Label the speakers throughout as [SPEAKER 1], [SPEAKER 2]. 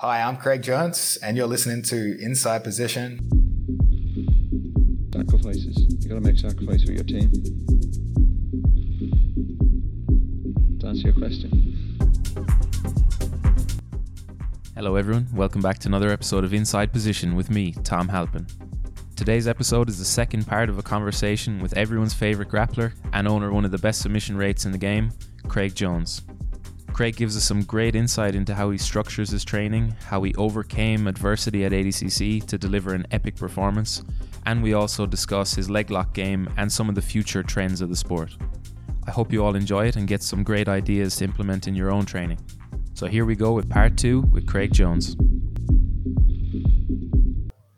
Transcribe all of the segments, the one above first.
[SPEAKER 1] Hi, I'm Craig Jones, and you're listening to Inside Position.
[SPEAKER 2] Sacrifices. You gotta make sacrifice for your team. To answer your question.
[SPEAKER 3] Hello, everyone. Welcome back to another episode of Inside Position with me, Tom Halpin. Today's episode is the second part of a conversation with everyone's favourite grappler and owner of one of the best submission rates in the game, Craig Jones. Craig gives us some great insight into how he structures his training, how he overcame adversity at ADCC to deliver an epic performance, and we also discuss his leg lock game and some of the future trends of the sport. I hope you all enjoy it and get some great ideas to implement in your own training. So here we go with part two with Craig Jones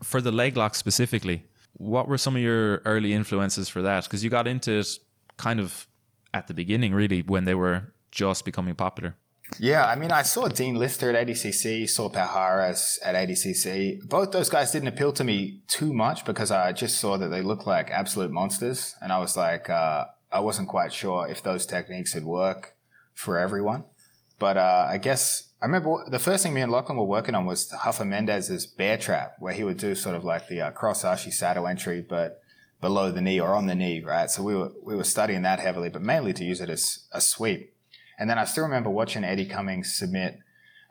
[SPEAKER 3] for the leg lock specifically, what were some of your early influences for that? Because you got into it kind of at the beginning, really, when they were just becoming popular.
[SPEAKER 1] Yeah, I mean, I saw Dean Lister at ADCC, saw Palhares at ADCC. Both those guys didn't appeal to me too much because I just saw that they looked like absolute monsters. And I was like, uh, I wasn't quite sure if those techniques would work for everyone. But uh, I guess I remember the first thing me and Lachlan were working on was Rafa Mendes's bear trap, where he would do sort of like the uh, cross ashi saddle entry, but below the knee or on the knee, right? So we were we were studying that heavily, but mainly to use it as a sweep. And then I still remember watching Eddie Cummings submit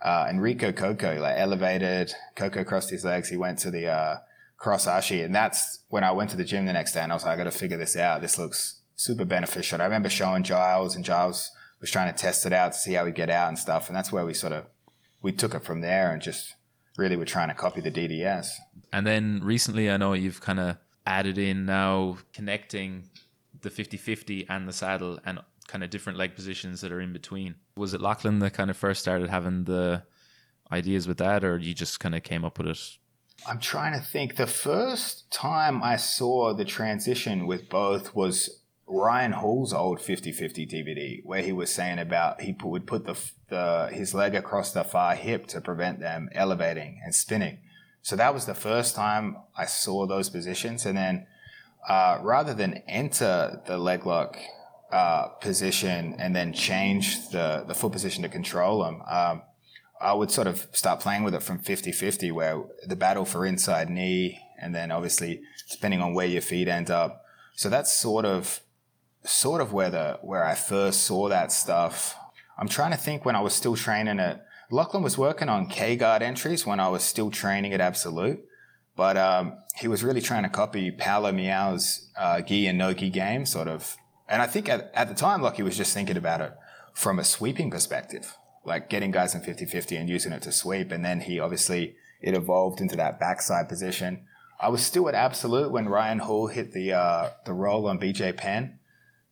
[SPEAKER 1] uh, Enrico Cocco, like elevated. Cocco crossed his legs. He went to the uh, cross ashi, and that's when I went to the gym the next day, and I was like, I got to figure this out. This looks super beneficial. I remember showing Giles, and Giles was trying to test it out to see how we get out and stuff. And that's where we sort of we took it from there and just really were trying to copy the DDS.
[SPEAKER 3] And then recently, I know you've kind of added in now connecting the 50-50 and the saddle and kind of different leg positions that are in between. Was it Lachlan that kind of first started having the ideas with that, or you just kind of came up with it?
[SPEAKER 1] I'm trying to think. The first time I saw the transition with both was Ryan Hall's old 50-50 DVD where he was saying about he would put the, the his leg across the far hip to prevent them elevating and spinning. So that was the first time I saw those positions, and then uh, rather than enter the leg lock uh, position and then change the the foot position to control them. Um, I would sort of start playing with it from 50-50 where the battle for inside knee and then obviously depending on where your feet end up. So that's sort of sort of where the where I first saw that stuff. I'm trying to think when I was still training at Lachlan was working on K guard entries when I was still training at Absolute, but um, he was really trying to copy Paulo Miyao's uh, gi and no gi game, sort of. And I think at, at the time, he was just thinking about it from a sweeping perspective, like getting guys in 50-50 and using it to sweep. And then he obviously it evolved into that backside position. I was still at Absolute when Ryan Hall hit the uh, the roll on BJ Penn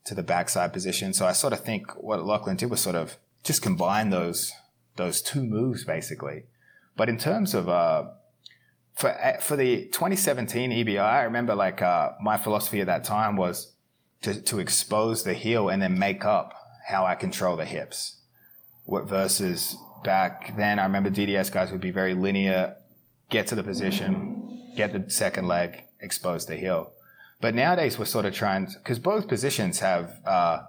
[SPEAKER 1] to the backside position. So I sort of think what Lachlan did was sort of just combine those those two moves basically. But in terms of uh, for for the 2017 EBI, I remember like uh, my philosophy at that time was to to expose the heel and then make up how I control the hips. What versus back then, I remember DDS guys would be very linear, get to the position, get the second leg, expose the heel. But nowadays we're sort of trying because both positions have uh,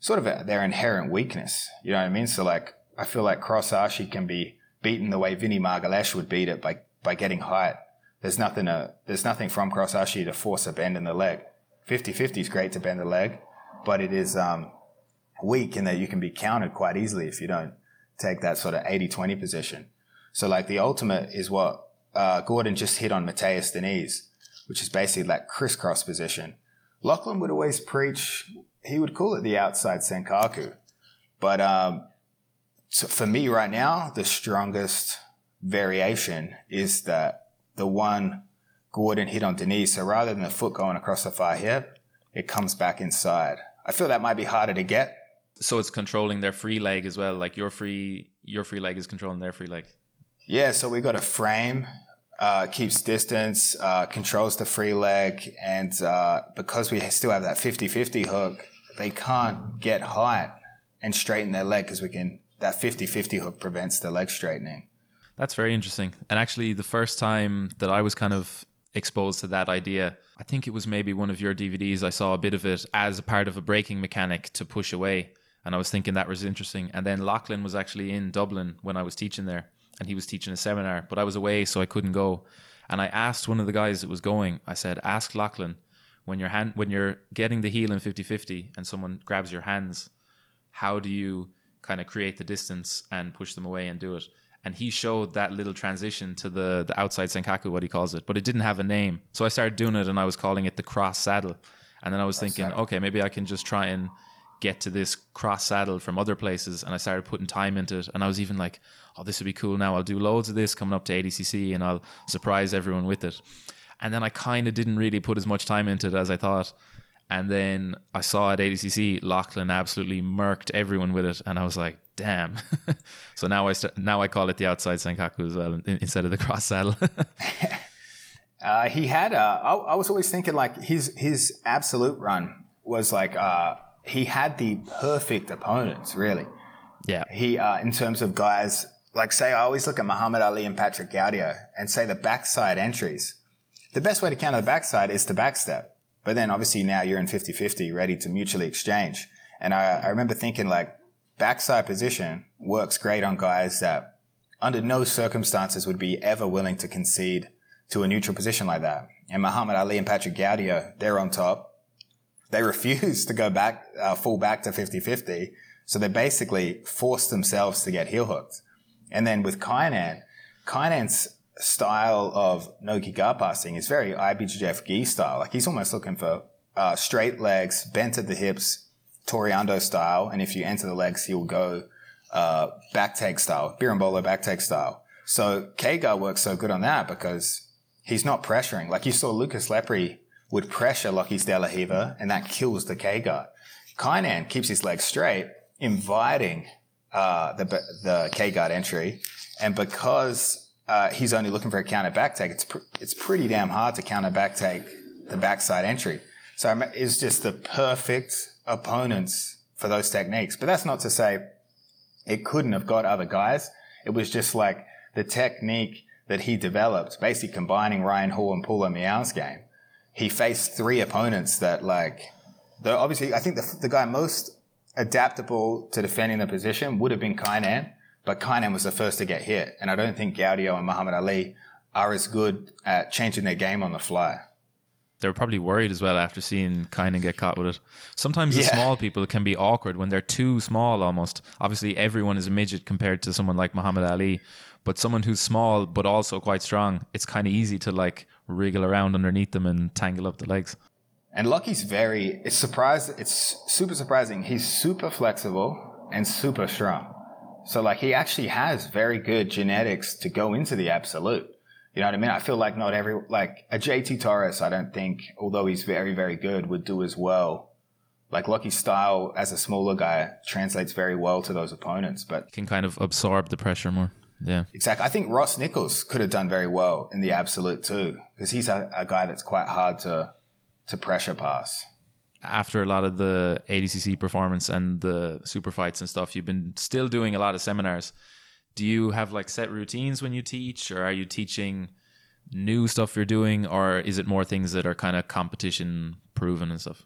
[SPEAKER 1] sort of a, their inherent weakness. You know what I mean? So like I feel like cross ashi can be beaten the way Vinny Magalhães would beat it by by getting height. There's nothing to, there's nothing from cross ashi to force a bend in the leg. 50-50 is great to bend the leg, but it is um, weak in that you can be countered quite easily if you don't take that sort of 80-20 position. So like the ultimate is what uh, Gordon just hit on Matheus Diniz which is basically that crisscross position. Lachlan would always preach, he would call it the outside Senkaku. But um, so for me right now, the strongest variation is that the one Gordon hit on Diniz. So rather than the foot going across the far hip, it comes back inside. I feel that might be harder to get.
[SPEAKER 3] So it's controlling their free leg as well. Like your free, your free leg is controlling their free leg.
[SPEAKER 1] Yeah. So we've got a frame uh, keeps distance, uh, controls the free leg, and uh, because we still have that 50-50 hook, they can't get height and straighten their leg because we can that 50-50 hook prevents the leg straightening.
[SPEAKER 3] That's very interesting. And actually, the first time that I was kind of exposed to that idea, I think it was maybe one of your DVDs. I saw a bit of it as a part of a braking mechanic to push away. And I was thinking that was interesting. And then Lachlan was actually in Dublin when I was teaching there and he was teaching a seminar, but I was away, so I couldn't go. And I asked one of the guys that was going, I said, ask Lachlan when you're hand when you're getting the heel in 50-50 and someone grabs your hands, how do you kind of create the distance and push them away and do it? And he showed that little transition to the the outside senkaku, what he calls it, but it didn't have a name. So I started doing it, and I was calling it the cross saddle. And then I was thinking, okay, maybe I can just try and get to this cross saddle from other places. And I started putting time into it. And I was even like, oh, this would be cool now. I'll do loads of this coming up to ADCC and I'll surprise everyone with it. And then I kind of didn't really put as much time into it as I thought. And then I saw at ADCC, Lachlan absolutely murked everyone with it, and I was like, "Damn!" so now I st- now I call it the outside senkaku as well in- instead of the cross saddle.
[SPEAKER 1] Uh, he had. Uh, I, I was always thinking like his his absolute run was like uh, he had the perfect opponents. Really,
[SPEAKER 3] yeah,
[SPEAKER 1] he uh, in terms of guys like say I always look at Mahamed Aly and Patrick Gaudio and say the backside entries. The best way to counter the backside is to backstep. But then obviously now you're in 50-50 ready to mutually exchange. And I, I remember thinking like backside position works great on guys that under no circumstances would be ever willing to concede to a neutral position like that. And Mahamed Aly and Patrick Gaudio, they're on top. They refuse to go back, uh, fall back to 50-50. So they basically force themselves to get heel hooked. And then with Kaynan, Kaynan's style of no gi guard passing is very IBJJF gi style. Like he's almost looking for uh, straight legs, bent at the hips, Toreando style. And if you enter the legs, he'll go uh, back take style, Berimbolo back take style. So K works so good on that because he's not pressuring. Like you saw Lucas Lepri would pressure Lockie's De La Riva and that kills the K guard. Kaynan keeps his legs straight, inviting uh, the the K guard entry, and because uh, he's only looking for a counter back take, it's pr- it's pretty damn hard to counter back take the backside entry. So it's just the perfect opponents for those techniques. But that's not to say it couldn't have got other guys. It was just like the technique that he developed, basically combining Ryan Hall and Paulo Miyao's game. He faced three opponents that like, obviously, I think the, the guy most adaptable to defending the position would have been Kaynan, but Kaynan was the first to get hit. And I don't think Gaudio and Mahamed Aly are as good at changing their game on the fly.
[SPEAKER 3] They were probably worried as well after seeing Kaynan get caught with it. Sometimes the small people can be awkward when they're too small almost. Obviously, everyone is a midget compared to someone like Mahamed Aly, but someone who's small but also quite strong, it's kind of easy to like wriggle around underneath them and tangle up the legs.
[SPEAKER 1] And Lucky's very, it's surprised, it's super surprising. He's super flexible and super strong. So like he actually has very good genetics to go into the absolute. You know what I mean? I feel like not every, like a JT Torres, I don't think, although he's very, very good, would do as well. Like Lucky's style as a smaller guy translates very well to those opponents. But
[SPEAKER 3] Can kind of absorb the pressure more. Yeah.
[SPEAKER 1] exactly, I think Ross Nichols could have done very well in the absolute too, because he's a, a guy that's quite hard to, to pressure pass.
[SPEAKER 3] After a lot of the ADCC performance and the super fights and stuff, you've been still doing a lot of seminars. Do you have like set routines when you teach, or are you teaching new stuff you're doing, or is it more things that are kind of competition proven and stuff?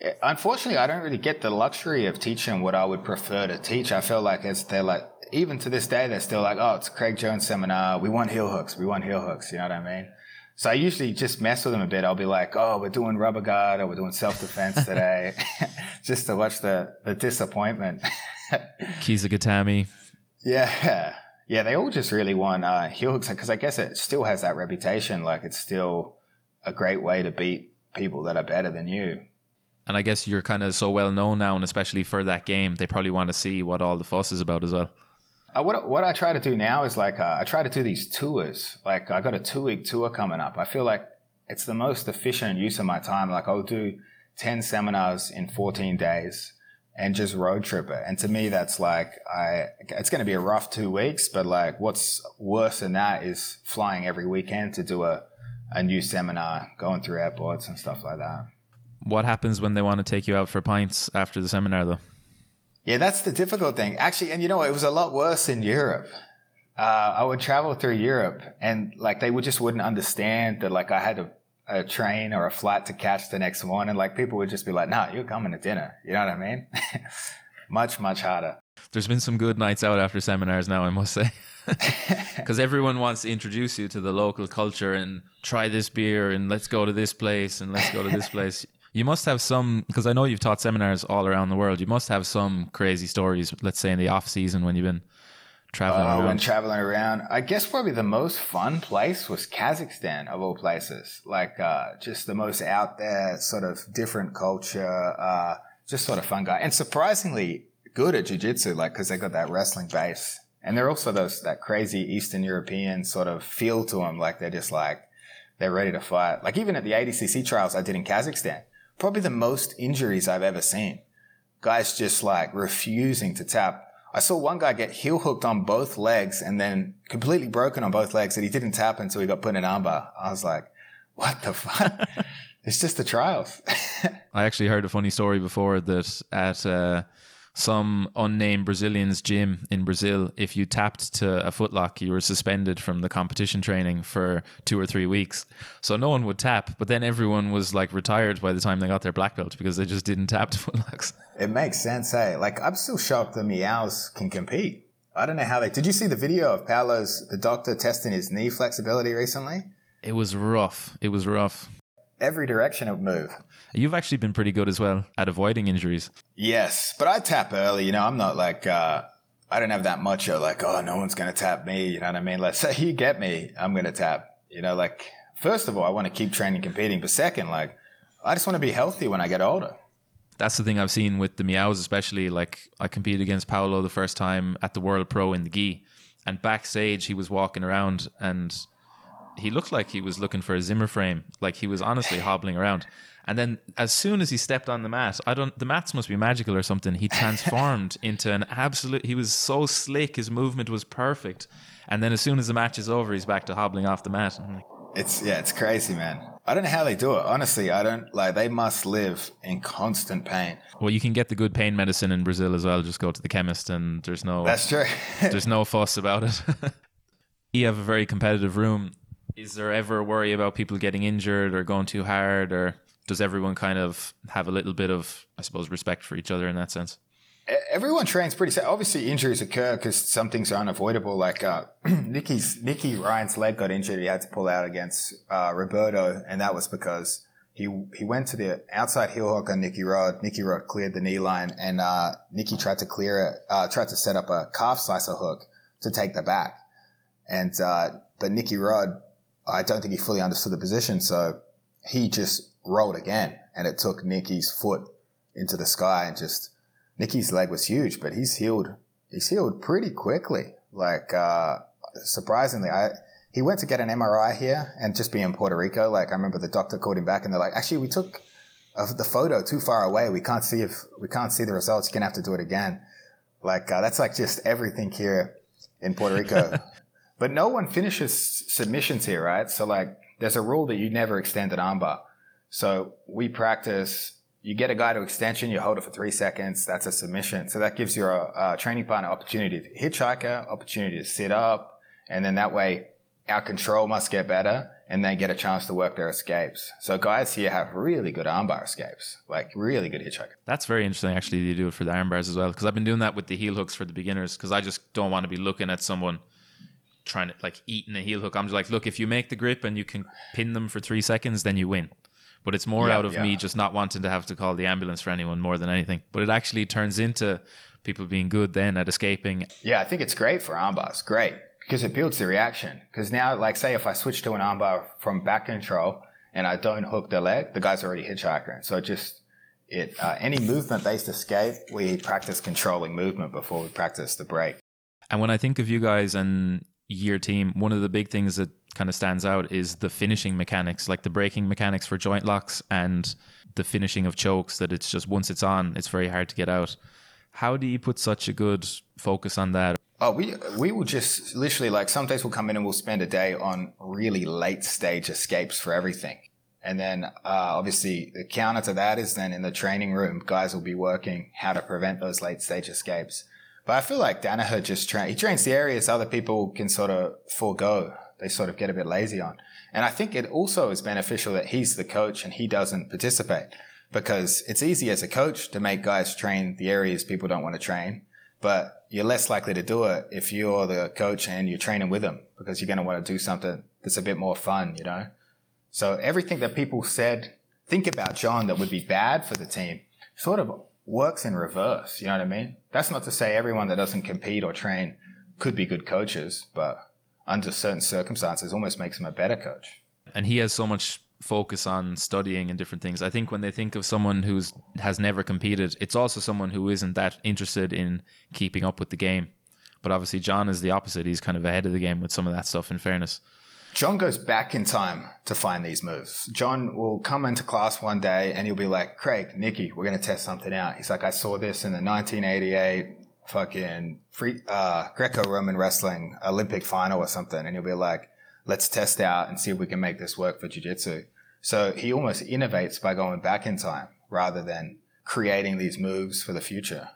[SPEAKER 1] Yeah, Unfortunately, I don't really get the luxury of teaching what I would prefer to teach. I feel like it's they're like even to this day they're still like, oh, it's Craig Jones seminar. We want heel hooks. We want heel hooks. You know what I mean? So I usually just mess with them a bit. I'll be like, oh, we're doing rubber guard or we're doing self defense today, just to watch the the disappointment.
[SPEAKER 3] Kesa gatame.
[SPEAKER 1] yeah, yeah, they all just really want uh, heel hooks because I guess it still has that reputation. Like it's still a great way to beat people that are better than you.
[SPEAKER 3] And I guess you're kind of so well known now, and especially for that game, they probably want to see what all the fuss is about as well.
[SPEAKER 1] Uh, what what I try to do now is like uh, I try to do these tours. Like I got a two week tour coming up. I feel like it's the most efficient use of my time. Like I'll do ten seminars in fourteen days and just road trip it. And to me, that's like I. It's going to be a rough two weeks, but like what's worse than that is flying every weekend to do a a new seminar, going through airports and stuff like that.
[SPEAKER 3] What happens when they want to take you out for pints after the seminar, though?
[SPEAKER 1] Yeah, that's the difficult thing. Actually, and you know, it was a lot worse in Europe. Uh, I would travel through Europe and like they would just wouldn't understand that like I had a, a train or a flight to catch the next morning. Like people would just be like, nah, you're coming to dinner. You know what I mean? much, much harder.
[SPEAKER 3] There's been some good nights out after seminars now, I must say. because everyone wants to introduce you to the local culture and try this beer and let's go to this place and let's go to this place. You must have some because I know you've taught seminars all around the world. You must have some crazy stories. Let's say in the off season when you've been traveling around.
[SPEAKER 1] Oh, when traveling around, I guess probably the most fun place was Kazakhstan of all places. Like uh, just the most out there, sort of different culture, uh, just sort of fun guy, and surprisingly good at jujitsu. Like because they got that wrestling base, and they're also those that crazy Eastern European sort of feel to them. Like they're just like they're ready to fight. Like even at the ADCC trials I did in Kazakhstan, probably the most injuries I've ever seen. Guys just like refusing to tap. I saw one guy get heel hooked on both legs and then completely broken on both legs that he didn't tap until he got put in an armbar. I was like, what the fuck? it's just the trials.
[SPEAKER 3] I actually heard a funny story before that at uh, some unnamed Brazilian's gym in Brazil, if you tapped to a footlock, you were suspended from the competition training for two or three weeks. So no one would tap, but then everyone was like retired by the time they got their black belt because they just didn't tap to footlocks.
[SPEAKER 1] it makes sense, hey? Like, I'm still shocked the Miyaos can compete. I don't know how they. Did you see the video of Paulo's, the doctor testing his knee flexibility recently?
[SPEAKER 3] It was rough. It was rough.
[SPEAKER 1] Every direction it would move.
[SPEAKER 3] You've actually been pretty good as well at avoiding injuries.
[SPEAKER 1] Yes, but I tap early. You know, I'm not like uh, I don't have that much of like, oh, no one's gonna tap me. You know what I mean? Let's say you get me, I'm gonna tap. You know, like first of all, I want to keep training, competing, but second, like I just want to be healthy when I get older.
[SPEAKER 3] That's the thing I've seen with the Miyaos, especially. Like I competed against Paulo the first time at the World Pro in the gi, and backstage he was walking around and he looked like he was looking for a Zimmer frame. Like he was honestly hobbling around. And then as soon as he stepped on the mat, I don't the mats must be magical or something. He transformed into an absolute he was so slick, his movement was perfect. And then as soon as the match is over, he's back to hobbling off the mat. I'm like,
[SPEAKER 1] It's yeah, it's crazy, man. I don't know how they do it. Honestly, I don't like. They must live in constant pain.
[SPEAKER 3] well, you can get the good pain medicine in Brazil as well. Just go to the chemist and there's no
[SPEAKER 1] That's true.
[SPEAKER 3] there's no fuss about it. you have a very competitive room. Is there ever a worry about people getting injured or going too hard, or does everyone kind of have a little bit of, I suppose, respect for each other in that sense?
[SPEAKER 1] Everyone trains pretty. sa- Obviously, injuries occur because some things are unavoidable. Like uh, Nicky's Nicky Ryan's leg got injured. He had to pull out against uh, Roberto, and that was because he he went to the outside heel hook on Nicky Rod. Nicky Rod cleared the knee line, and uh, Nicky tried to clear it. Uh, tried to set up a calf slicer hook to take the back, and uh, but Nicky Rod, I don't think he fully understood the position, so he just rolled again, and it took Nicky's foot into the sky and just. Nicky's leg was huge, but he's healed. He's healed pretty quickly. Like uh, surprisingly, I he went to get an MRI here, and just being in Puerto Rico, like I remember the doctor called him back, and they're like, actually, we took the photo too far away. We can't see if we can't see the results. You're gonna have to do it again. Like uh, that's like just everything here in Puerto Rico. but no one finishes submissions here, right? So like, there's a rule that you never extend an armbar. So we practice. You get a guy to extension, you hold it for three seconds. That's a submission. So that gives your uh, training partner opportunity to hitchhiker, opportunity to sit up, and then that way our control must get better, and they get a chance to work their escapes. So guys here have really good armbar escapes, like really good hitchhiker.
[SPEAKER 3] That's very interesting, actually. You do it for the arm bars as well, because I've been doing that with the heel hooks for the beginners, because I just don't want to be looking at someone trying to like eating a heel hook. I'm just like, look, if you make the grip and you can pin them for three seconds, then you win. But it's more
[SPEAKER 1] Yeah,
[SPEAKER 3] out of
[SPEAKER 1] yeah.
[SPEAKER 3] me just not wanting to have to call the ambulance for anyone more than anything. But it actually turns into people being good then at escaping.
[SPEAKER 1] Yeah, I think it's great for armbars. Great. Because it builds the reaction. Because now, like, say if I switch to an armbar from back control and I don't hook the leg, the guy's already hitchhiking. So it just, it, uh, any movement based escape, we practice controlling movement before we practice the break.
[SPEAKER 3] And when I think of you guys and your team, one of the big things that kind of stands out is the finishing mechanics, like the braking mechanics for joint locks and the finishing of chokes. That it's just once it's on, it's very hard to get out. How do you put such a good focus on that?
[SPEAKER 1] Oh, we we will just literally like some days we'll come in and we'll spend a day on really late stage escapes for everything. And then uh, obviously the counter to that is then in the training room, guys will be working how to prevent those late stage escapes. But I feel like Danaher just train he trains the areas other people can sort of forego. They sort of get a bit lazy on. And I think it also is beneficial that he's the coach and he doesn't participate because it's easy as a coach to make guys train the areas people don't want to train. But you're less likely to do it if you're the coach and you're training with them because you're going to want to do something that's a bit more fun, you know? So everything that people said, think about John that would be bad for the team sort of works in reverse. You know what I mean? That's not to say everyone that doesn't compete or train could be good coaches, but under certain circumstances almost makes them a better coach.
[SPEAKER 3] And he has so much focus on studying and different things. I think when they think of someone who's has never competed, it's also someone who isn't that interested in keeping up with the game. But obviously John is the opposite. He's kind of ahead of the game with some of that stuff in fairness.
[SPEAKER 1] John goes back in time to find these moves. John will come into class one day and he'll be like, Craig, Nikki, we're going to test something out. He's like, I saw this in the 1988 fucking uh, Greco-Roman wrestling Olympic final or something. And he'll be like, let's test out and see if we can make this work for jiu-jitsu. So he almost innovates by going back in time rather than creating these moves for the future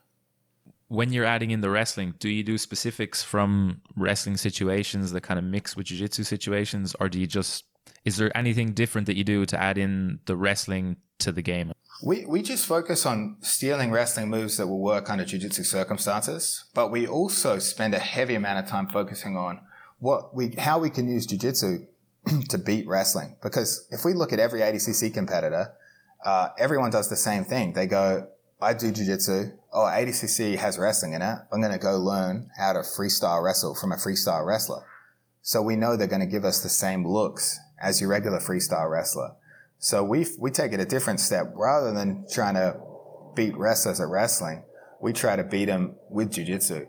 [SPEAKER 3] when you're adding in the wrestling, do you do specifics from wrestling situations that kind of mix with jiu-jitsu situations or do you just is there anything different that you do to add in the wrestling to the game?
[SPEAKER 1] We we just focus on stealing wrestling moves that will work under jiu-jitsu circumstances, but we also spend a heavy amount of time focusing on what we how we can use jiu-jitsu to beat wrestling because if we look at every ADCC competitor, uh, everyone does the same thing. They go, I do jiu-jitsu. Oh, ADCC has wrestling in it. I'm going to go learn how to freestyle wrestle from a freestyle wrestler. So we know they're going to give us the same looks as your regular freestyle wrestler. So we we take it a different step. Rather than trying to beat wrestlers at wrestling, we try to beat them with jiu-jitsu.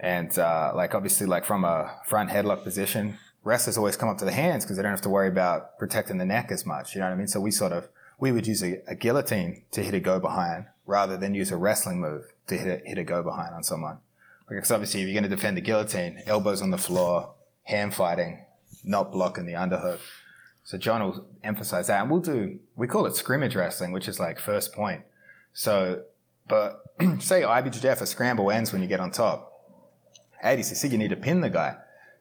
[SPEAKER 1] And uh, like obviously, like from a front headlock position, wrestlers always come up to the hands because they don't have to worry about protecting the neck as much. You know what I mean? So we sort of we would use a, a guillotine to hit a go behind rather than use a wrestling move to hit a, hit a go behind on someone. Because obviously, if you're going to defend the guillotine, elbows on the floor, hand fighting, not blocking the underhook. So John will emphasize that, and we'll do. We call it scrimmage wrestling, which is like first point. So, but say IBJJF a scramble ends when you get on top. ADCC, you need to pin the guy.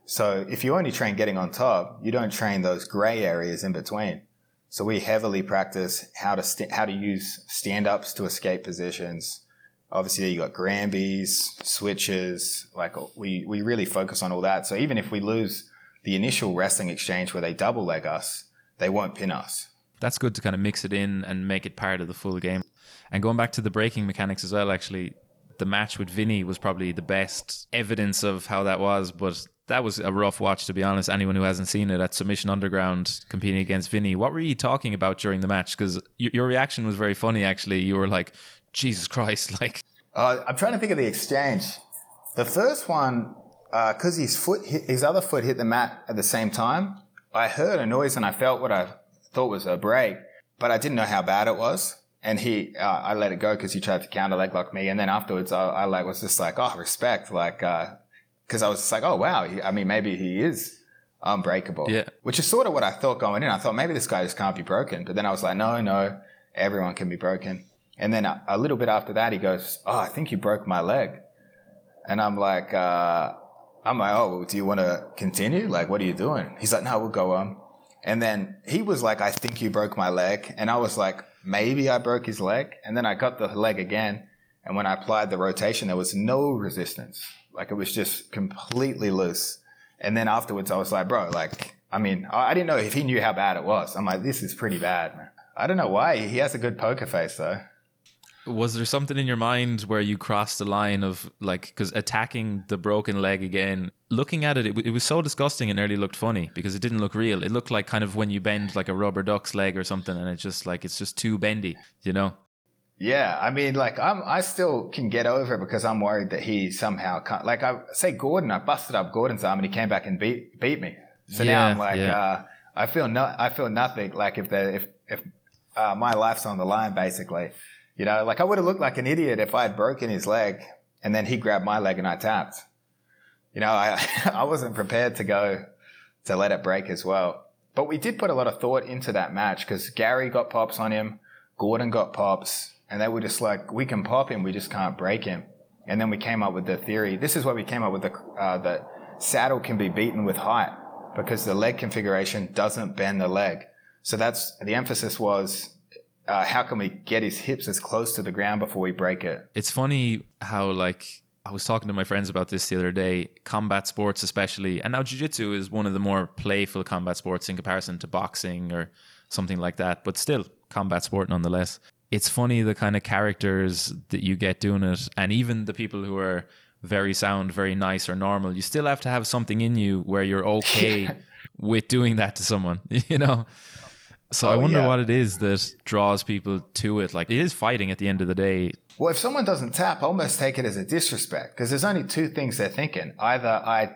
[SPEAKER 1] So if you only train getting on top, you don't train those gray areas in between. So we heavily practice how to st- how to use stand ups to escape positions. Obviously, you got Granbys, switches. Like uh, we we really focus on all that. So even if we lose the initial wrestling exchange where they double leg us, they won't pin us.
[SPEAKER 3] That's good to kind of mix it in and make it part of the full game. And going back to the breaking mechanics as well, actually, the match with Vinny was probably the best evidence of how that was. But that was a rough watch, to be honest. Anyone who hasn't seen it at Submission Underground competing against Vinny, what were you talking about during the match? Because your reaction was very funny, actually. You were like, Jesus Christ, like.
[SPEAKER 1] Uh, I'm trying to think of the exchange. The first one, because uh, his foot, hit, his other foot hit the mat at the same time. I heard a noise and I felt what I thought was a break, but I didn't know how bad it was. And he, uh, I let it go because he tried to counter leg lock me. And then afterwards, I, I like was just like, oh, respect, like, uh, because I was just like, oh wow, he, I mean, maybe he is unbreakable.
[SPEAKER 3] Yeah.
[SPEAKER 1] Which is sort of what I thought going in. I thought maybe this guy just can't be broken, but then I was like, no, no, everyone can be broken. And then a, a little bit after that, he goes, oh, I think you broke my leg, and I'm like, uh, I'm like, oh, well, do you want to continue? Like, what are you doing? He's like, no, we'll go on. And then he was like, I think you broke my leg. And I was like, maybe I broke his leg. And then I got the leg again. And when I applied the rotation, there was no resistance. Like it was just completely loose. And then afterwards, I was like, bro, like, I mean, I didn't know if he knew how bad it was. I'm like, this is pretty bad, man. I don't know why. He has a good poker face, though.
[SPEAKER 3] Was there something in your mind where you crossed the line of like, because attacking the broken leg again, looking at it, it, it was so disgusting and nearly looked funny because it didn't look real. It looked like kind of when you bend like a rubber duck's leg or something and it's just like, it's just too bendy, you know?
[SPEAKER 1] Yeah, I mean, like I'm, I still can get over it because I'm worried that he somehow can't. Like I say, Gordon, I busted up Gordon's arm and he came back and beat beat me. So yeah, now I'm like, yeah. uh, I feel no, I feel nothing. Like if the if if uh, my life's on the line, basically, you know, like I would have looked like an idiot if I had broken his leg and then he grabbed my leg and I tapped. You know, I I wasn't prepared to go to let it break as well. But we did put a lot of thought into that match because Gary got pops on him, Gordon got pops and they were just like, we can pop him, we just can't break him. And then we came up with the theory. This is why we came up with the uh, saddle can be beaten with height because the leg configuration doesn't bend the leg. So that's the emphasis was uh, how can we get his hips as close to the ground before we break it?
[SPEAKER 3] It's funny how like I was talking to my friends about this the other day. Combat sports, especially, and now jiu-jitsu is one of the more playful combat sports in comparison to boxing or something like that, but still combat sport nonetheless. It's funny the kind of characters that you get doing it, and even the people who are very sound, very nice or normal, you still have to have something in you where you're okay with doing that to someone, you know? So I
[SPEAKER 1] Oh,
[SPEAKER 3] wonder
[SPEAKER 1] yeah.
[SPEAKER 3] what it is that draws people to it. Like it is fighting at the end of the day.
[SPEAKER 1] Well, if someone doesn't tap, I almost take it as a disrespect because there's only two things they're thinking. Either I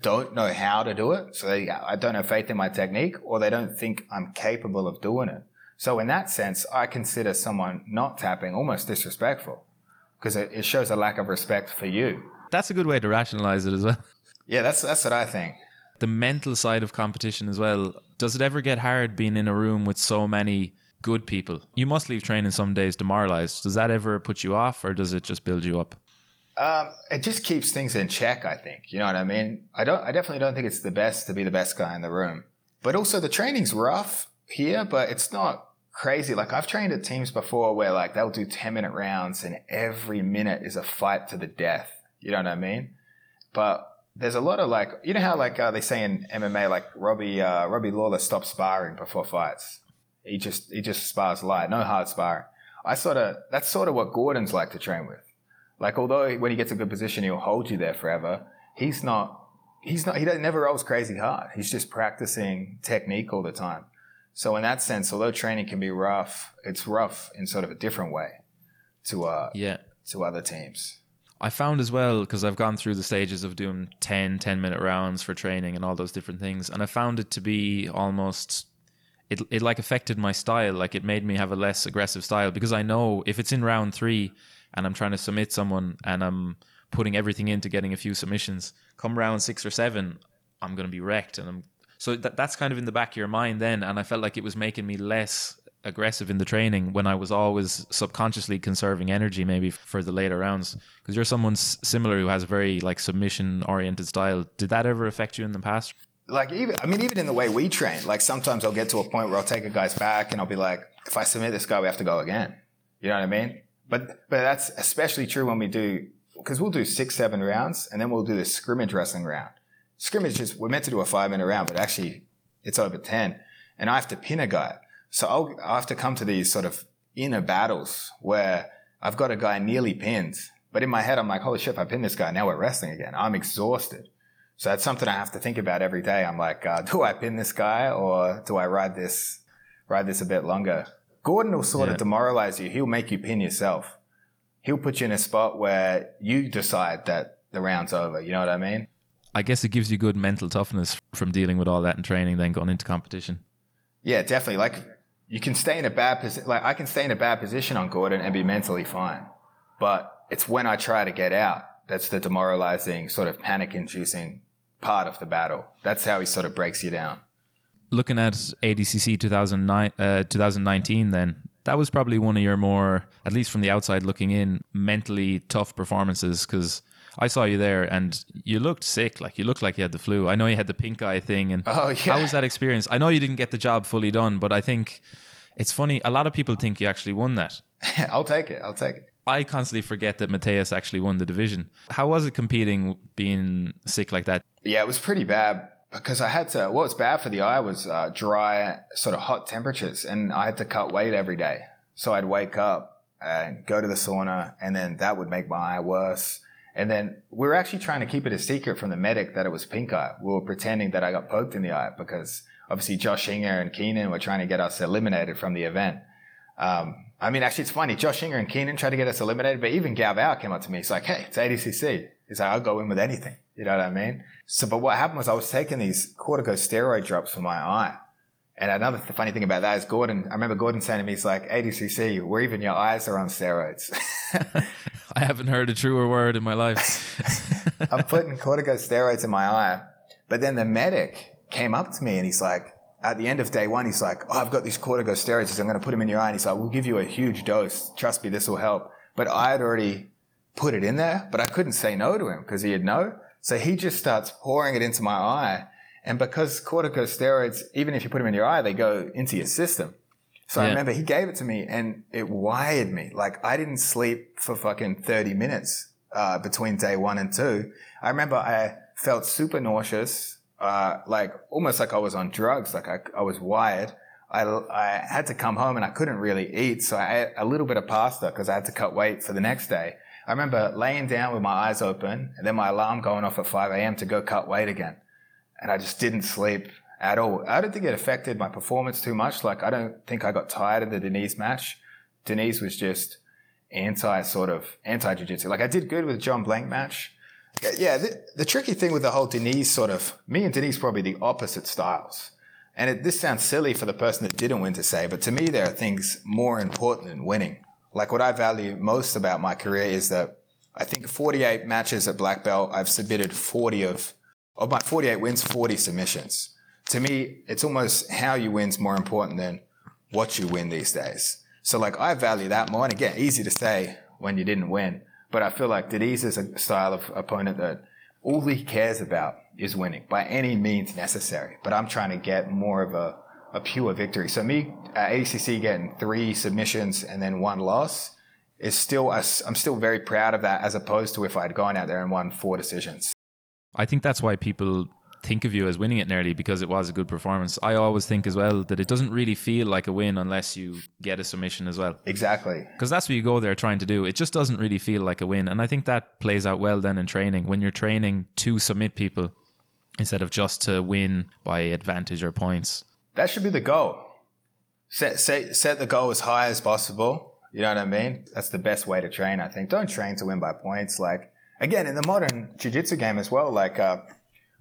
[SPEAKER 1] don't know how to do it, so they, I don't have faith in my technique, or they don't think I'm capable of doing it. So in that sense, I consider someone not tapping almost disrespectful because it, it shows a lack of respect for you.
[SPEAKER 3] That's a good way to rationalize it as well.
[SPEAKER 1] Yeah, that's that's what I think.
[SPEAKER 3] The mental side of competition as well. Does it ever get hard being in a room with so many good people? You must leave training some days demoralized. Does that ever put you off or does it just build you up?
[SPEAKER 1] Um, it just keeps things in check. I think you know what I mean. I don't. I definitely don't think it's the best to be the best guy in the room. But also the training's rough here, but it's not crazy. Like I've trained at teams before where like they'll do ten minute rounds and every minute is a fight to the death. You know what I mean? But there's a lot of like you know how like uh, they say in MMA like Robbie uh, Robbie Lawler stopped sparring before fights. He just he just spars light, no hard sparring. I sort of that's sort of what Gordon's like to train with. Like although when he gets a good position, he'll hold you there forever. He's not. He's not. He never rolls crazy hard. He's just practicing technique all the time. So in that sense, although training can be rough, it's rough in sort of a different way to uh
[SPEAKER 3] Yeah.
[SPEAKER 1] to other teams.
[SPEAKER 3] I found as well, because I've gone through the stages of doing 10, 10 minute rounds for training and all those different things. And I found it to be almost, it, it like affected my style. Like it made me have a less aggressive style because I know if it's in round three and I'm trying to submit someone and I'm putting everything into getting a few submissions, come round six or seven, I'm going to be wrecked. And I'm, so that, that's kind of in the back of your mind then. And I felt like it was making me less aggressive in the training when I was always subconsciously conserving energy maybe for the later rounds because you're someone s- similar who has a very like submission oriented style did that ever affect you in the past
[SPEAKER 1] Like even I mean even in the way we train, like sometimes I'll get to a point where I'll take a guy's back and I'll be like, if I submit this guy, we have to go again. You know what I mean? But but that's especially true when we do because we'll do six seven rounds and then we'll do this scrimmage wrestling round. Scrimmage is we're meant to do a five minute round, but actually it's over ten, and I have to pin a guy. So I'll I have to come to these sort of inner battles where I've got a guy nearly pinned, but in my head I'm like, holy shit, if I pin this guy, now we're wrestling again. I'm exhausted. So that's something I have to think about every day. I'm like, uh, do I pin this guy or do I ride this, ride this a bit longer? Gordon will sort
[SPEAKER 3] Yeah.
[SPEAKER 1] of demoralize you. He'll make you pin yourself. He'll put you in a spot where you decide that the round's over. You know what I mean?
[SPEAKER 3] I guess it gives you good mental toughness from dealing with all that in training then going into competition
[SPEAKER 1] Yeah, definitely. Like you can stay in a bad position. Like I can stay in a bad position on Gordon and be mentally fine, but it's when I try to get out that's the demoralizing, sort of panic-inducing part of the battle. That's how he sort of breaks you down.
[SPEAKER 3] looking at adcc 2009 uh, 2019 then that was probably one of your more at least from the outside looking in mentally tough performances because I saw you there and you looked sick. Like you looked like you had the flu. I know you had the pink eye thing. And
[SPEAKER 1] Oh, yeah.
[SPEAKER 3] how was that experience? I know you didn't get the job fully done, but I think it's funny. A lot of people think you actually won that.
[SPEAKER 1] I'll take it. I'll take it.
[SPEAKER 3] I constantly forget that Matheus actually won the division. How was it competing being sick like that?
[SPEAKER 1] Yeah, it was pretty bad because I had to. What was bad for the eye was uh, dry, sort of hot temperatures, and I had to cut weight every day. So I'd wake up and go to the sauna, and then that would make my eye worse. And then we were actually trying to keep it a secret from the medic that it was pink eye. We were pretending that I got poked in the eye because obviously Josh Hinger and Keenan were trying to get us eliminated from the event. Um, I mean, actually, it's funny. Josh Hinger and Keenan tried to get us eliminated, but even Galvao came up to me. He's like, "Hey, it's ADCC." He's like, "I'll go in with anything." You know what I mean? So, but what happened was I was taking these corticosteroid drops for my eye. And another th- funny thing about that is Gordon. I remember Gordon saying to me, "He's like ADCC, where even your eyes are on steroids."
[SPEAKER 3] I haven't heard a truer word in my life.
[SPEAKER 1] I'm putting corticosteroids in my eye. But then the medic came up to me and he's like, at the end of day one, he's like, oh, I've got these corticosteroids. I'm going to put them in your eye. And he's like, we'll give you a huge dose. Trust me, this will help. But I had already put it in there, but I couldn't say no to him because he had no. So he just starts pouring it into my eye. And because corticosteroids, even if you put them in your eye, they go into your system. So I remember he gave it to me and it wired me. Like I didn't sleep for fucking 30 minutes. uh, between day one and two. I remember I felt super nauseous, uh, like almost like I was on drugs, like I, I was wired. I, I had to come home and I couldn't really eat. So I ate a little bit of pasta because I had to cut weight for the next day. I remember laying down with my eyes open and then my alarm going off at 5 a.m. to go cut weight again. And I just didn't sleep at all. I don't think it affected my performance too much. Like, I don't think I got tired of the Diniz match. Diniz was just anti sort of anti jiu-jitsu. Like I did good with John Blank match. Yeah, the, the, tricky thing with the whole Diniz sort of, me and Diniz probably the opposite styles. And it, this sounds silly for the person that didn't win to say, but to me, there are things more important than winning. Like what I value most about my career is that I think 48 matches at black belt, I've submitted 40 of, of my 48 wins, 40 submissions. To me, it's almost how you win's more important than what you win these days. So like I value that more. And again, easy to say when you didn't win, but I feel like Diniz is a style of opponent that all he cares about is winning by any means necessary. But I'm trying to get more of a, a pure victory. So me at ADCC getting three submissions and then one loss is still, I'm still very proud of that as opposed to if I'd gone out there and won four decisions.
[SPEAKER 3] I think that's why people think of you as winning it nearly because it was a good performance. I always think as well that it doesn't really feel like a win unless you get a submission as well.
[SPEAKER 1] Exactly.
[SPEAKER 3] Because that's what you go there trying to do. It just doesn't really feel like a win. And I think that plays out well then in training when you're training to submit people instead of just to win by advantage or points.
[SPEAKER 1] That should be the goal. Set, set, set the goal as high as possible. You know what I mean? That's the best way to train, I think. Don't train to win by points. Like, again, in the modern jiu jitsu game as well, like, uh,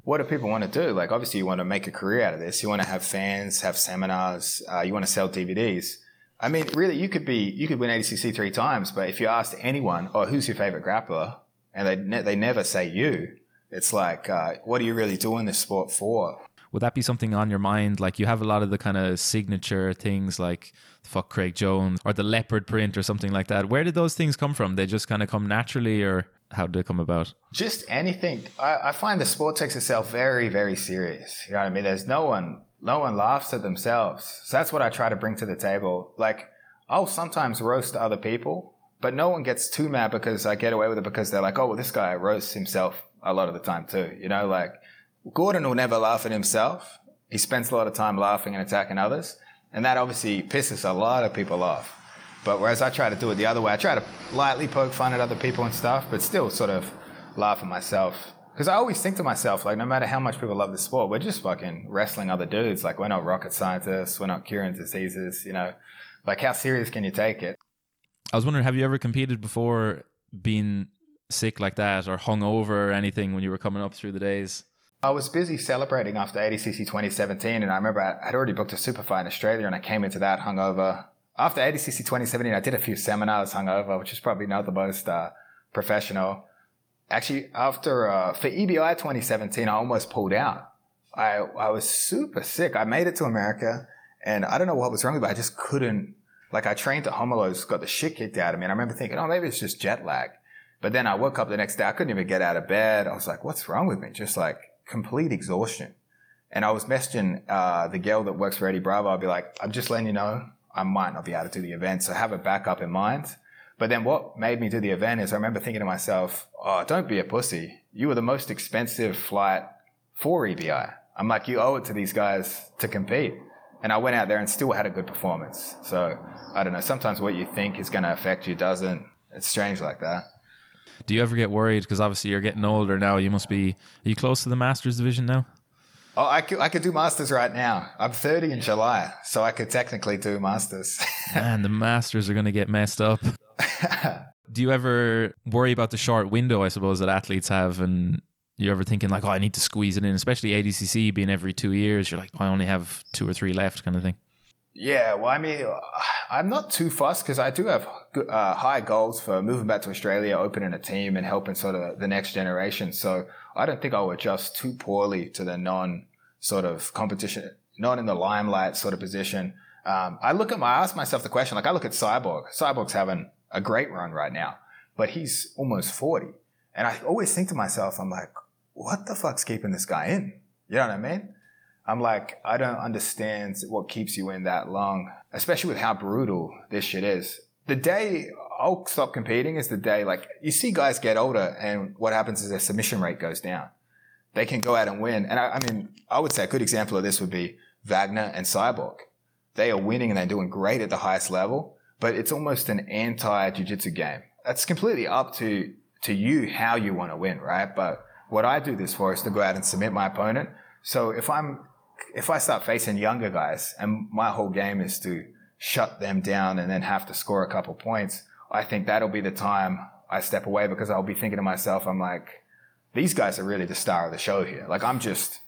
[SPEAKER 1] what do people want to do? Like, obviously, you want to make a career out of this. You want to have fans, have seminars. Uh, you want to sell DVDs. I mean, really, you could be, you could win ADCC three times, but if you asked anyone, "Oh, who's your favorite grappler?" and they ne- they never say you, it's like, uh, what are you really doing this sport for?
[SPEAKER 3] Would that be something on your mind? Like, you have a lot of the kind of signature things, like fuck Craig Jones or the leopard print or something like that. Where did those things come from? They just kind of come naturally, or how did it come about?
[SPEAKER 1] Just anything. I, I, find the sport takes itself very, very serious. You know what I mean? There's no one, no one laughs at themselves. So that's what I try to bring to the table. Like, I'll sometimes roast other people, but no one gets too mad because I get away with it because they're like, oh, well, this guy roasts himself a lot of the time too. You know, like Gordon will never laugh at himself. He spends a lot of time laughing and attacking others. And that obviously pisses a lot of people off. But whereas I try to do it the other way, I try to lightly poke fun at other people and stuff, but still sort of laugh at myself. Because I always think to myself, like, no matter how much people love the sport, we're just fucking wrestling other dudes. Like, we're not rocket scientists, we're not curing diseases, you know. Like, how serious can you take it?
[SPEAKER 3] I was wondering, have you ever competed before being sick like that or hung over or anything when you were coming up through the days?
[SPEAKER 1] I was busy celebrating after ADCC 2017, and I remember I'd already booked a super fight in Australia, and I came into that hungover after ADCC 2017, I did a few seminars hungover, which is probably not the most uh, professional. Actually, after uh, for EBI 2017, I almost pulled out. I I was super sick. I made it to America, and I don't know what was wrong with me. But i just couldn't. Like I trained at Homelos, got the shit kicked out of me, and I remember thinking, oh, maybe it's just jet lag. But then I woke up the next day. I couldn't even get out of bed. I was like, what's wrong with me? Just like complete exhaustion. And I was messaging uh, the girl that works for Eddie Bravo. I'd be like, I'm just letting you know, I might not be able to do the event. So have a backup in mind. But then what made me do the event is I remember thinking to myself, oh, don't be a pussy. You were the most expensive flight for EBI. I'm like, you owe it to these guys to compete. And I went out there and still had a good performance. So I don't know. Sometimes what you think is going to affect you doesn't. It's strange like that.
[SPEAKER 3] Do you ever get worried? Because obviously you're getting older now. You must be. Are you close to the Masters division now?
[SPEAKER 1] Oh, I could, I could do masters right now. I'm 30 in July, so I could technically do masters.
[SPEAKER 3] Man, the masters are going to get messed up. do you ever worry about the short window, I suppose, that athletes have? And you ever thinking like, oh, I need to squeeze it in, especially ADCC being every two years. You're like, I only have two or three left, kind of thing.
[SPEAKER 1] Yeah, well, I mean, I'm not too fussed because I do have uh, high goals for moving back to Australia, opening a team, and helping sort of the next generation. So I don't think I'll adjust too poorly to the non sort of competition, not in the limelight sort of position. Um, I look at my, I ask myself the question, like I look at Cyborg. Cyborg's having a great run right now, but he's almost 40. And I always think to myself, I'm like, what the fuck's keeping this guy in? You know what I mean? I'm like, I don't understand what keeps you in that long, especially with how brutal this shit is. the day I'll stop competing is the day like you see guys get older and what happens is their submission rate goes down. They can go out and win. And I, I mean, I would say a good example of this would be Wagner and Cyborg. They are winning and they're doing great at the highest level, but it's almost an anti jiu-jitsu game. That's completely up to, to you how you want to win, right? But what I do this for is to go out and submit my opponent. So if I'm, if I start facing younger guys and my whole game is to shut them down and then have to score a couple points, I think that'll be the time I step away because I'll be thinking to myself, I'm like, these guys are really the star of the show here. Like I'm just,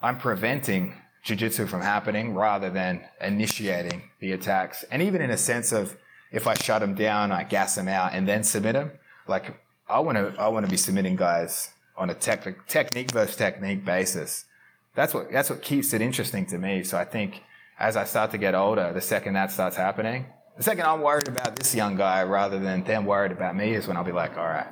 [SPEAKER 1] I'm preventing jujitsu from happening rather than initiating the attacks. And even in a sense of if I shut them down, I gas them out and then submit them. Like I want to, I want to be submitting guys on a tech, technique versus technique basis. That's what, that's what keeps it interesting to me. So I think as I start to get older, the second that starts happening, the second I'm worried about this young guy rather than them worried about me is when I'll be like, all right,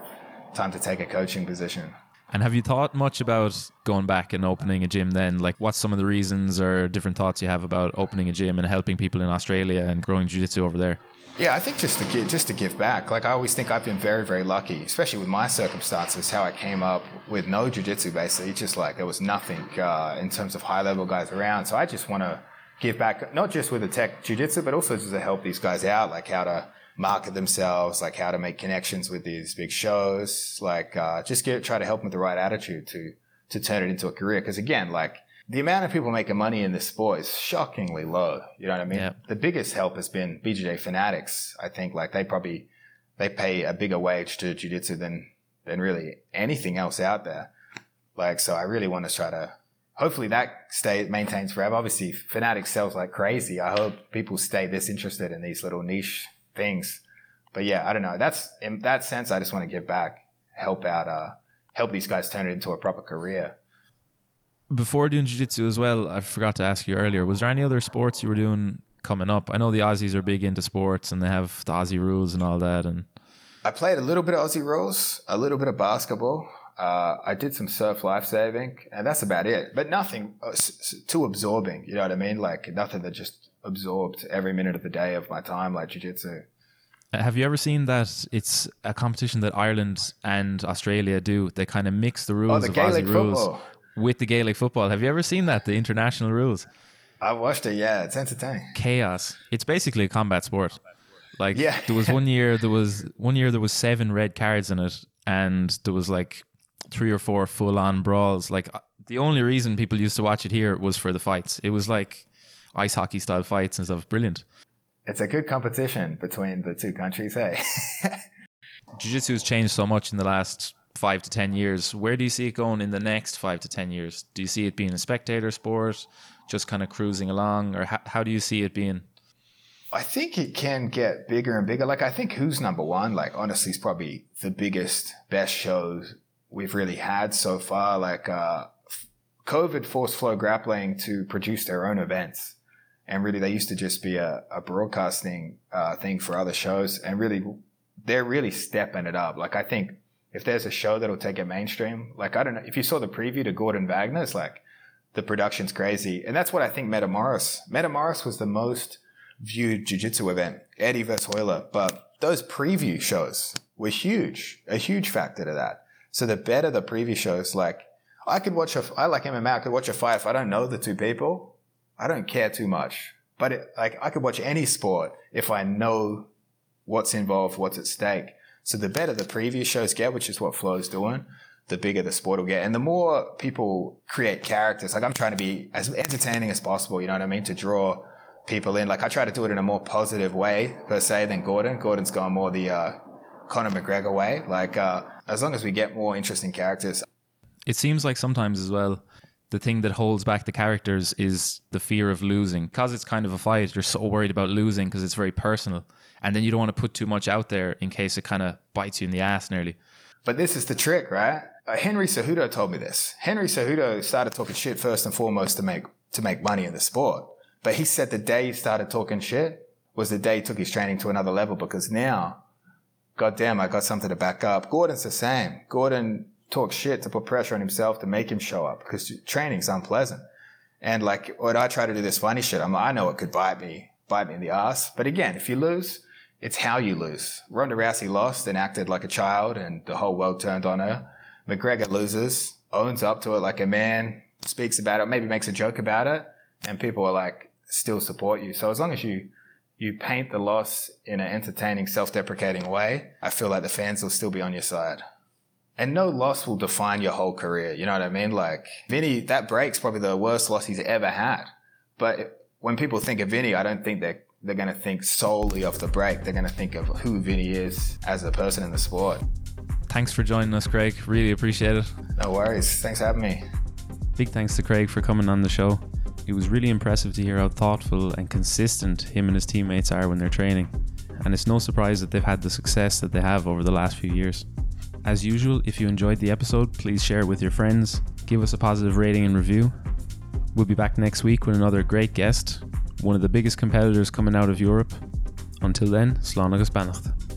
[SPEAKER 1] time to take a coaching position.
[SPEAKER 3] And have you thought much about going back and opening a gym then? Like, what's some of the reasons or different thoughts you have about opening a gym and helping people in Australia and growing jiu jitsu over there?
[SPEAKER 1] Yeah, I think just to give, just to give back. Like I always think I've been very, very lucky, especially with my circumstances, how I came up with no jiu-jitsu basically. Just like there was nothing uh, in terms of high level guys around. So I just want to give back, not just with the tech jiu-jitsu, but also just to help these guys out, like how to market themselves, like how to make connections with these big shows, like uh, just get try to help them with the right attitude to to turn it into a career. Because again, like the amount of people making money in this sport is shockingly low. You know what I mean?
[SPEAKER 3] Yeah.
[SPEAKER 1] The biggest help has been BJJ fanatics. I think like they probably they pay a bigger wage to jiu-jitsu than than really anything else out there. Like so, I really want to try to hopefully that stay maintains forever. Obviously, Fanatics sells like crazy. I hope people stay this interested in these little niche things. But yeah, I don't know. That's in that sense. I just want to give back, help out, uh, help these guys turn it into a proper career.
[SPEAKER 3] Before doing jiu jitsu as well, I forgot to ask you earlier. Was there any other sports you were doing coming up? I know the Aussies are big into sports and they have the Aussie rules and all that. And
[SPEAKER 1] I played a little bit of Aussie rules, a little bit of basketball. Uh, I did some surf lifesaving, and that's about it. But nothing uh, s- too absorbing. You know what I mean? Like nothing that just absorbed every minute of the day of my time, like jiu-jitsu.
[SPEAKER 3] have you ever seen that it's a competition that Ireland and Australia do? They kind of mix the rules
[SPEAKER 1] Oh, the
[SPEAKER 3] of
[SPEAKER 1] Gaelic
[SPEAKER 3] Aussie rules
[SPEAKER 1] football.
[SPEAKER 3] with the Gaelic football. Have you ever seen that? The international rules?
[SPEAKER 1] I watched it. Yeah, it's entertaining.
[SPEAKER 3] chaos. It's basically a combat sport. Like
[SPEAKER 1] Yeah.
[SPEAKER 3] there was one year there was one year there was seven red cards in it, and there was like three or four full on brawls. Like uh, the only reason people used to watch it here was for the fights. It was like ice hockey style fights and stuff. Brilliant.
[SPEAKER 1] It's a good competition between the two countries. Hey,
[SPEAKER 3] Jiu Jitsu has changed so much in the last five to ten years. Where do you see it going in the next five to ten years? Do you see it being a spectator sport, just kind of cruising along, or how, how do you see it being?
[SPEAKER 1] I think it can get bigger and bigger. Like I think who's number one? Like honestly, is probably the biggest, best shows we've really had so far. Like uh, COVID forced Flow Grappling to produce their own events, and really they used to just be a, a broadcasting uh, thing for other shows, and really they're really stepping it up. Like I think if there's a show that'll take it mainstream, like I don't know if you saw the preview to Gordon Vagner's, like the production's crazy, and that's what I think Metamoris. Metamoris was the most viewed jiu-jitsu event, Eddie versus Royler. But those preview shows were huge, a huge factor to that. So the better the preview shows, like I could watch a, I like MMA, I could watch a fight if I don't know the two people. I don't care too much. But it, like I could watch any sport if I know what's involved, what's at stake. So the better the preview shows get, which is what Flow's doing, the bigger the sport will get. And the more people create characters, like I'm trying to be as entertaining as possible, you know what I mean? To draw people in. Like I try to do it in a more positive way per se than Gordon. Gordon's gone more the uh, Conor McGregor way. Like uh, as long as we get more interesting characters,
[SPEAKER 3] it seems like sometimes as well the thing that holds back the characters is the fear of losing because it's kind of a fight you're so worried about losing because it's very personal and then you don't want to put too much out there in case it kind of bites you in the ass nearly
[SPEAKER 1] But this is the trick, right? Uh, Henry Cejudo told me this. Henry Cejudo started talking shit first and foremost to make to make money in the sport. But he said the day he started talking shit was the day he took his training to another level because now, goddamn, I got something to back up. Gordon's the same. Gordon talks shit to put pressure on himself to make him show up because training's unpleasant. And like when I try to do this funny shit, I'm like, I know it could bite me, bite me in the ass. But again, if you lose, It's how you lose. Ronda Rousey lost and acted like a child, and the whole world turned on her. McGregor loses, owns up to it like a man, speaks about it, maybe makes a joke about it, and people are like, still support you. So as long as you you paint the loss in an entertaining, self-deprecating way, I feel like the fans will still be on your side. And no loss will define your whole career. You know what I mean? Like Vinny, that break's probably the worst loss he's ever had. But when people think of Vinny, I don't think they're they're going to think solely of the break. They're going to think of who Vinny is as a person in the sport.
[SPEAKER 3] Thanks for joining us, Craig. Really appreciate it.
[SPEAKER 1] No worries. Thanks for having me.
[SPEAKER 3] Big thanks to Craig for coming on the show. It was really impressive to hear how thoughtful and consistent him and his teammates are when they're training. And it's no surprise that they've had the success that they have over the last few years. As usual, if you enjoyed the episode, please share it with your friends, give us a positive rating and review. We'll be back next week with another great guest, one of the biggest competitors coming out of Europe. Until then, Slán agus beannacht.